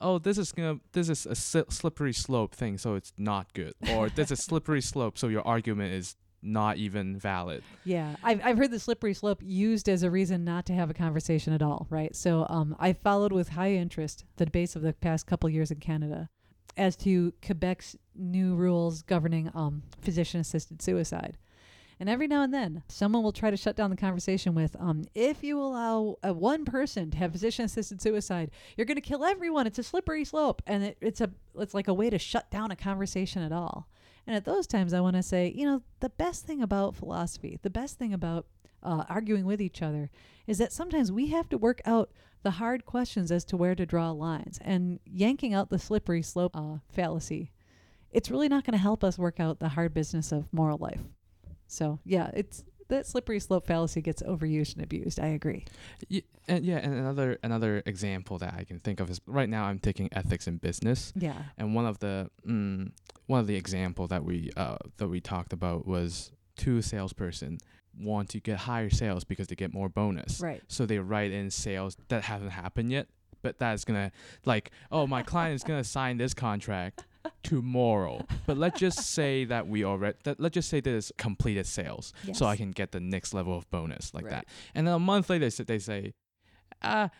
oh this is gonna this is a slippery slope thing so it's not good or this is slippery slope so your argument is not even valid Yeah, I've I've heard the slippery slope used as a reason not to have a conversation at all, right? So um, I followed with high interest the debates of the past couple years in Canada as to Quebec's new rules governing um, physician-assisted suicide. And every now and then, someone will try to shut down the conversation with, um, "If you allow one person to have physician-assisted suicide, you're going to kill everyone. It's a slippery slope." And it, it's a it's like a way to shut down a conversation at all. And at those times, I want to say, you know, the best thing about philosophy, the best thing about uh, arguing with each other, is that sometimes we have to work out the hard questions as to where to draw lines. And yanking out the slippery slope uh, fallacy, it's really not going to help us work out the hard business of moral life. So yeah, it's that slippery slope fallacy gets overused and abused. I agree. Y- and yeah, and another another example that I can think of is right now I'm taking ethics in business, Yeah. and one of the mm, one of the example that we uh that we talked about was two salesperson want to get higher sales because they get more bonus. Right. So they write in sales that haven't happened yet, but that's gonna like, oh, my client is gonna sign this contract tomorrow. But let's just say that we already that let's just say that it's completed sales, so I can get the next level of bonus like Right. that. And then a month later, they say, ah.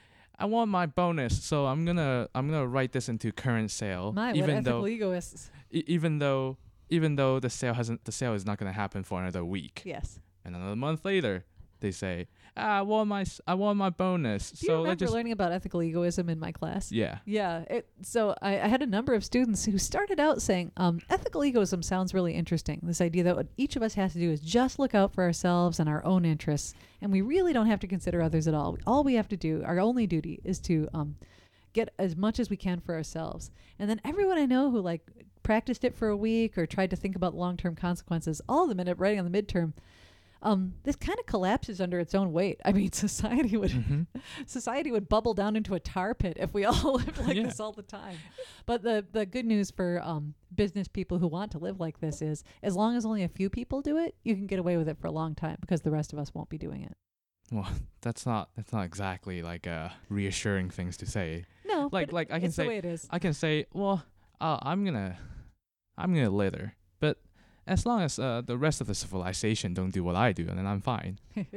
I want my bonus, so I'm gonna I'm gonna write this into current sale, My even though egoists. e- even though even though the sale hasn't the sale is not gonna happen for another week. Yes. And another month later, they say, ah, I want my s- I want my bonus. Do so you let's remember just learning about ethical egoism in my class? yeah. Yeah. It, so I, I had a number of students who started out saying, um, ethical egoism sounds really interesting. This idea that what each of us has to do is just look out for ourselves and our own interests, and we really don't have to consider others at all. All we have to do, our only duty, is to um, get as much as we can for ourselves. And then everyone I know who like practiced it for a week or tried to think about long-term consequences, all of them ended up writing on the midterm. Um, this kind of collapses under its own weight. I mean, society would hmm society would bubble down into a tar pit if we all lived like Yeah. this all the time. But the the good news for um, business people who want to live like this is, as long as only a few people do it, you can get away with it for a long time because the rest of us won't be doing it. Well, that's not that's not exactly like uh reassuring things to say. No, Like like I can say way it is. I can say, well, uh, I'm gonna I'm gonna litter, but as long as uh, the rest of the civilization don't do what I do, then I'm fine.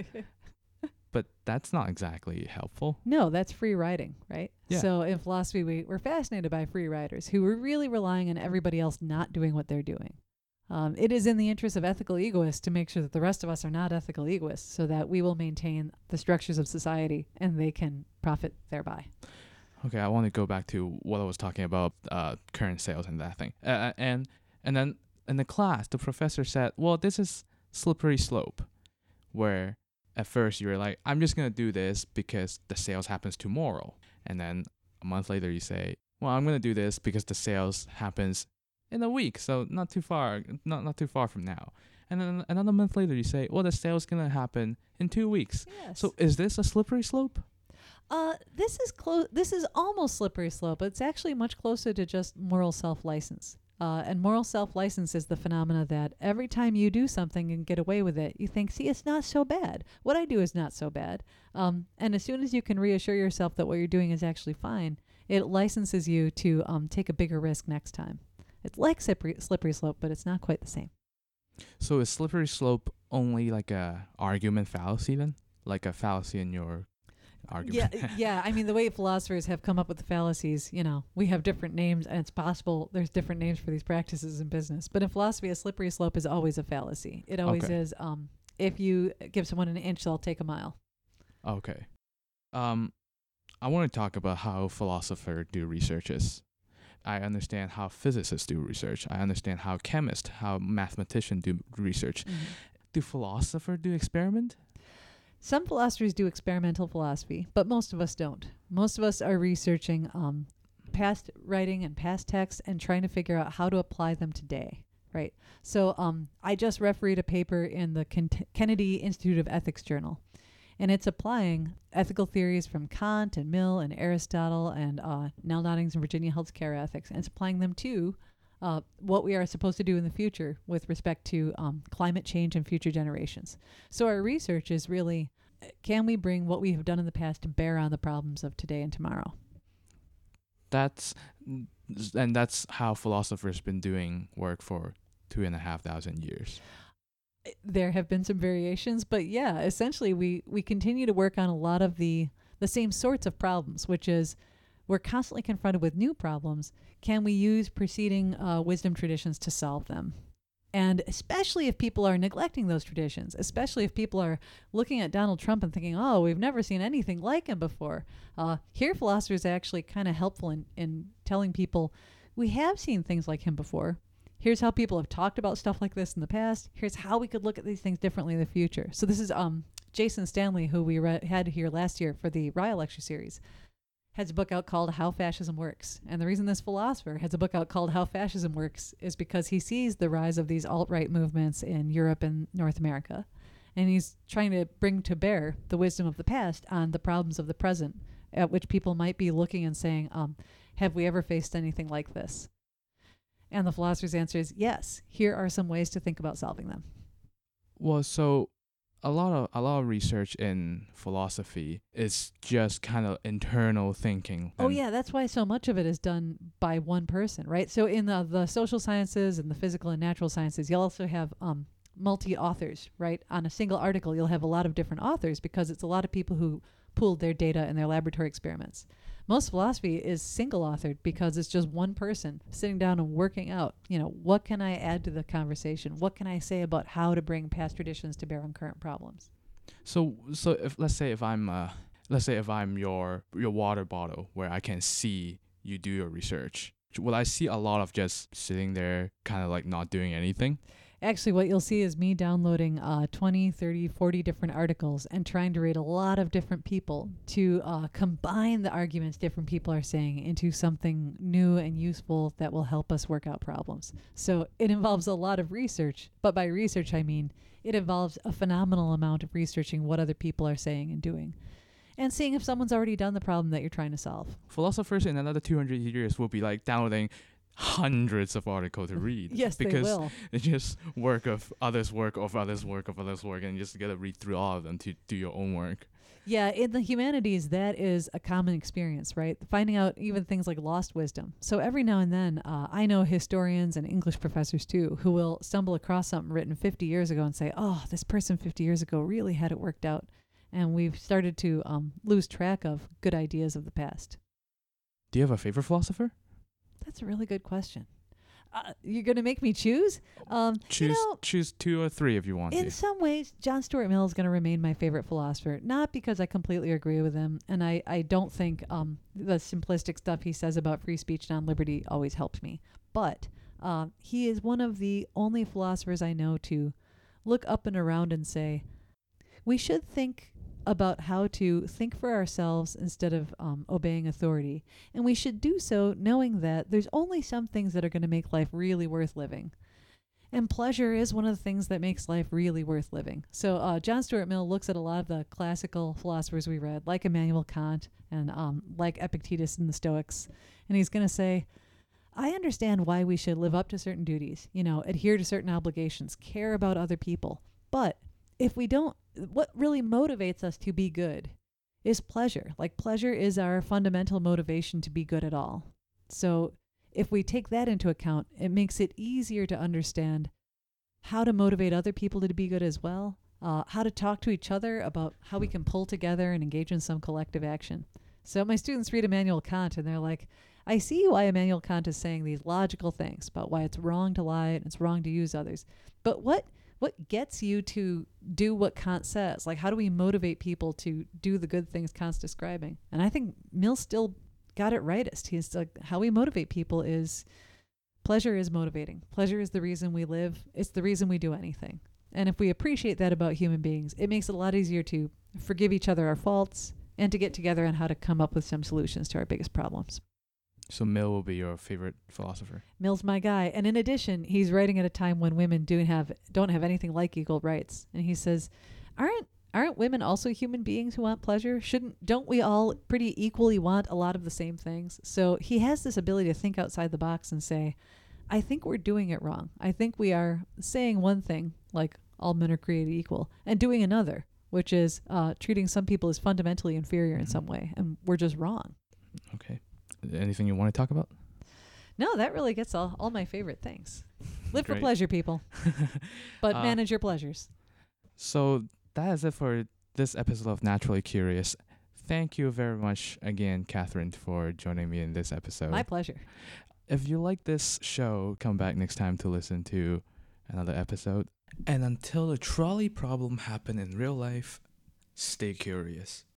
But that's not exactly helpful. no, that's free riding, right? Yeah. So in philosophy, we, we're fascinated by free riders who are really relying on everybody else not doing what they're doing. Um, it is in the interest of ethical egoists to make sure that the rest of us are not ethical egoists so that we will maintain the structures of society and they can profit thereby. Okay, I want to go back to what I was talking about, uh, current sales and that thing. Uh, and and then in the class, the professor said, "Well, this is slippery slope," where at first you were like, "I'm just gonna do this because the sales happens tomorrow," and then a month later you say, "Well, I'm gonna do this because the sales happens in a week, so not too far, not not too far from now." And then another month later you say, "Well, the sales gonna happen in two weeks." Yes. So is this a slippery slope? Uh, this is close. This is almost slippery slope. but It's actually much closer to just moral self-license. Uh, and moral self-license is the phenomena that every time you do something and get away with it, you think, "See, it's not so bad. What I do is not so bad." Um, and as soon as you can reassure yourself that what you're doing is actually fine, it licenses you to um, take a bigger risk next time. It's like slippery, slippery slope, but it's not quite the same. So is slippery slope only like a argument fallacy then? Like a fallacy in your argument? Yeah, yeah. I mean, the way philosophers have come up with the fallacies, you know, we have different names, and it's possible there's different names for these practices in business. But in philosophy, a slippery slope is always a fallacy. It always Okay. is. Um, if you give someone an inch, they'll take a mile. Okay. Um, I want to talk about how philosophers do researches. I understand how physicists do research. I understand how chemists, how mathematicians do research. Do philosophers do experiment? Some philosophers do experimental philosophy, but most of us don't. Most of us are researching um, past writing and past texts and trying to figure out how to apply them today. Right. So um, I just refereed a paper in the Ken- Kennedy Institute of Ethics Journal, and it's applying ethical theories from Kant and Mill and Aristotle and uh, Nell Noddings and Virginia Held care ethics, and it's applying them to uh, what we are supposed to do in the future with respect to um, climate change and future generations. So our research is really can we bring what we have done in the past to bear on the problems of today and tomorrow? That's and that's how philosophers have been doing work for two and a half thousand years. There have been some variations, but yeah, essentially we we continue to work on a lot of the the same sorts of problems, which is we're constantly confronted with new problems. Can we use preceding uh, wisdom traditions to solve them? And especially if people are neglecting those traditions, especially if people are looking at Donald Trump and thinking, oh, we've never seen anything like him before. Uh, here, philosophers are actually kind of helpful in, in telling people, we have seen things like him before. Here's how people have talked about stuff like this in the past. Here's how we could look at these things differently in the future. So this is um, Jason Stanley, who we re- had here last year for the Raya lecture series has a book out called How Fascism Works. And the reason this philosopher has a book out called How Fascism Works is because he sees the rise of these alt right movements in Europe and North America. And he's trying to bring to bear the wisdom of the past on the problems of the present, at which people might be looking and saying, um, Have we ever faced anything like this? And the philosopher's answer is yes. Here are some ways to think about solving them. Well, so a lot of a lot of research in philosophy is just kind of internal thinking. Oh yeah, that's why so much of it is done by one person, right? So in the the social sciences and the physical and natural sciences, you'll also have um, multi authors, right? On a single article, you'll have a lot of different authors because it's a lot of people who pooled their data in their laboratory experiments. Most philosophy is single authored because it's just one person sitting down and working out, you know, what can I add to the conversation? What can I say about how to bring past traditions to bear on current problems? So so if let's say if I'm uh let's say if I'm your your water bottle where I can see you do your research, will I see a lot of just sitting there kind of like not doing anything? Actually, what you'll see is me downloading uh, 20, 30, 40 different articles and trying to read a lot of different people to uh, combine the arguments different people are saying into something new and useful that will help us work out problems. So it involves a lot of research, but by research, I mean it involves a phenomenal amount of researching what other people are saying and doing and seeing if someone's already done the problem that you're trying to solve. Philosophers in another 200 years will be like downloading hundreds of articles to read. Yes, they because will. it's just work of others' work of others' work of others' work, and you just gotta read through all of them to do your own work. Yeah, in the humanities, that is a common experience, right? Finding out even things like lost wisdom. So every now and then, uh, I know historians and English professors too who will stumble across something written 50 years ago and say, oh, this person 50 years ago really had it worked out. And we've started to um, lose track of good ideas of the past. Do you have a favorite philosopher? That's a really good question. Uh, you're going to make me choose? Um, Choose you know, choose two or three if you want In to. some ways, John Stuart Mill is going to remain my favorite philosopher, not because I completely agree with him, and I, I don't think um, the simplistic stuff he says about free speech and on liberty always helps me, but um, he is one of the only philosophers I know to look up and around and say, we should think about how to think for ourselves instead of um, obeying authority. And we should do so knowing that there's only some things that are going to make life really worth living. And pleasure is one of the things that makes life really worth living. So uh, John Stuart Mill looks at a lot of the classical philosophers we read, like Immanuel Kant and um, like Epictetus and the Stoics, and he's going to say, I understand why we should live up to certain duties, you know, adhere to certain obligations, care about other people. But if we don't, what really motivates us to be good is pleasure. Like, pleasure is our fundamental motivation to be good at all. So, if we take that into account, it makes it easier to understand how to motivate other people to be good as well, uh, how to talk to each other about how we can pull together and engage in some collective action. So, my students read Immanuel Kant and they're like, I see why Immanuel Kant is saying these logical things about why it's wrong to lie and it's wrong to use others. But what what gets you to do what Kant says? Like how do we motivate people to do the good things Kant's describing? And I think Mill still got it rightest. He's like how we motivate people is pleasure is motivating. Pleasure is the reason we live. It's the reason we do anything. And if we appreciate that about human beings, it makes it a lot easier to forgive each other our faults and to get together on how to come up with some solutions to our biggest problems. So Mill will be your favorite philosopher. Mill's my guy. And in addition, he's writing at a time when women do have don't have anything like equal rights. And he says, "Aren't aren't women also human beings who want pleasure? Shouldn't don't we all pretty equally want a lot of the same things?" So he has this ability to think outside the box and say, "I think we're doing it wrong. I think we are saying one thing like all men are created equal and doing another, which is uh, treating some people as fundamentally inferior in Mhm. some way, and we're just wrong." Okay. Anything you want to talk about? No, that really gets all, all my favorite things. Live for pleasure, people, but Uh, manage your pleasures. So that is it for this episode of Naturally Curious. Thank you very much again, Kathryn, for joining me in this episode. My pleasure. if you like this show, come back next time to listen to another episode. And until the trolley problem happen in real life, stay curious.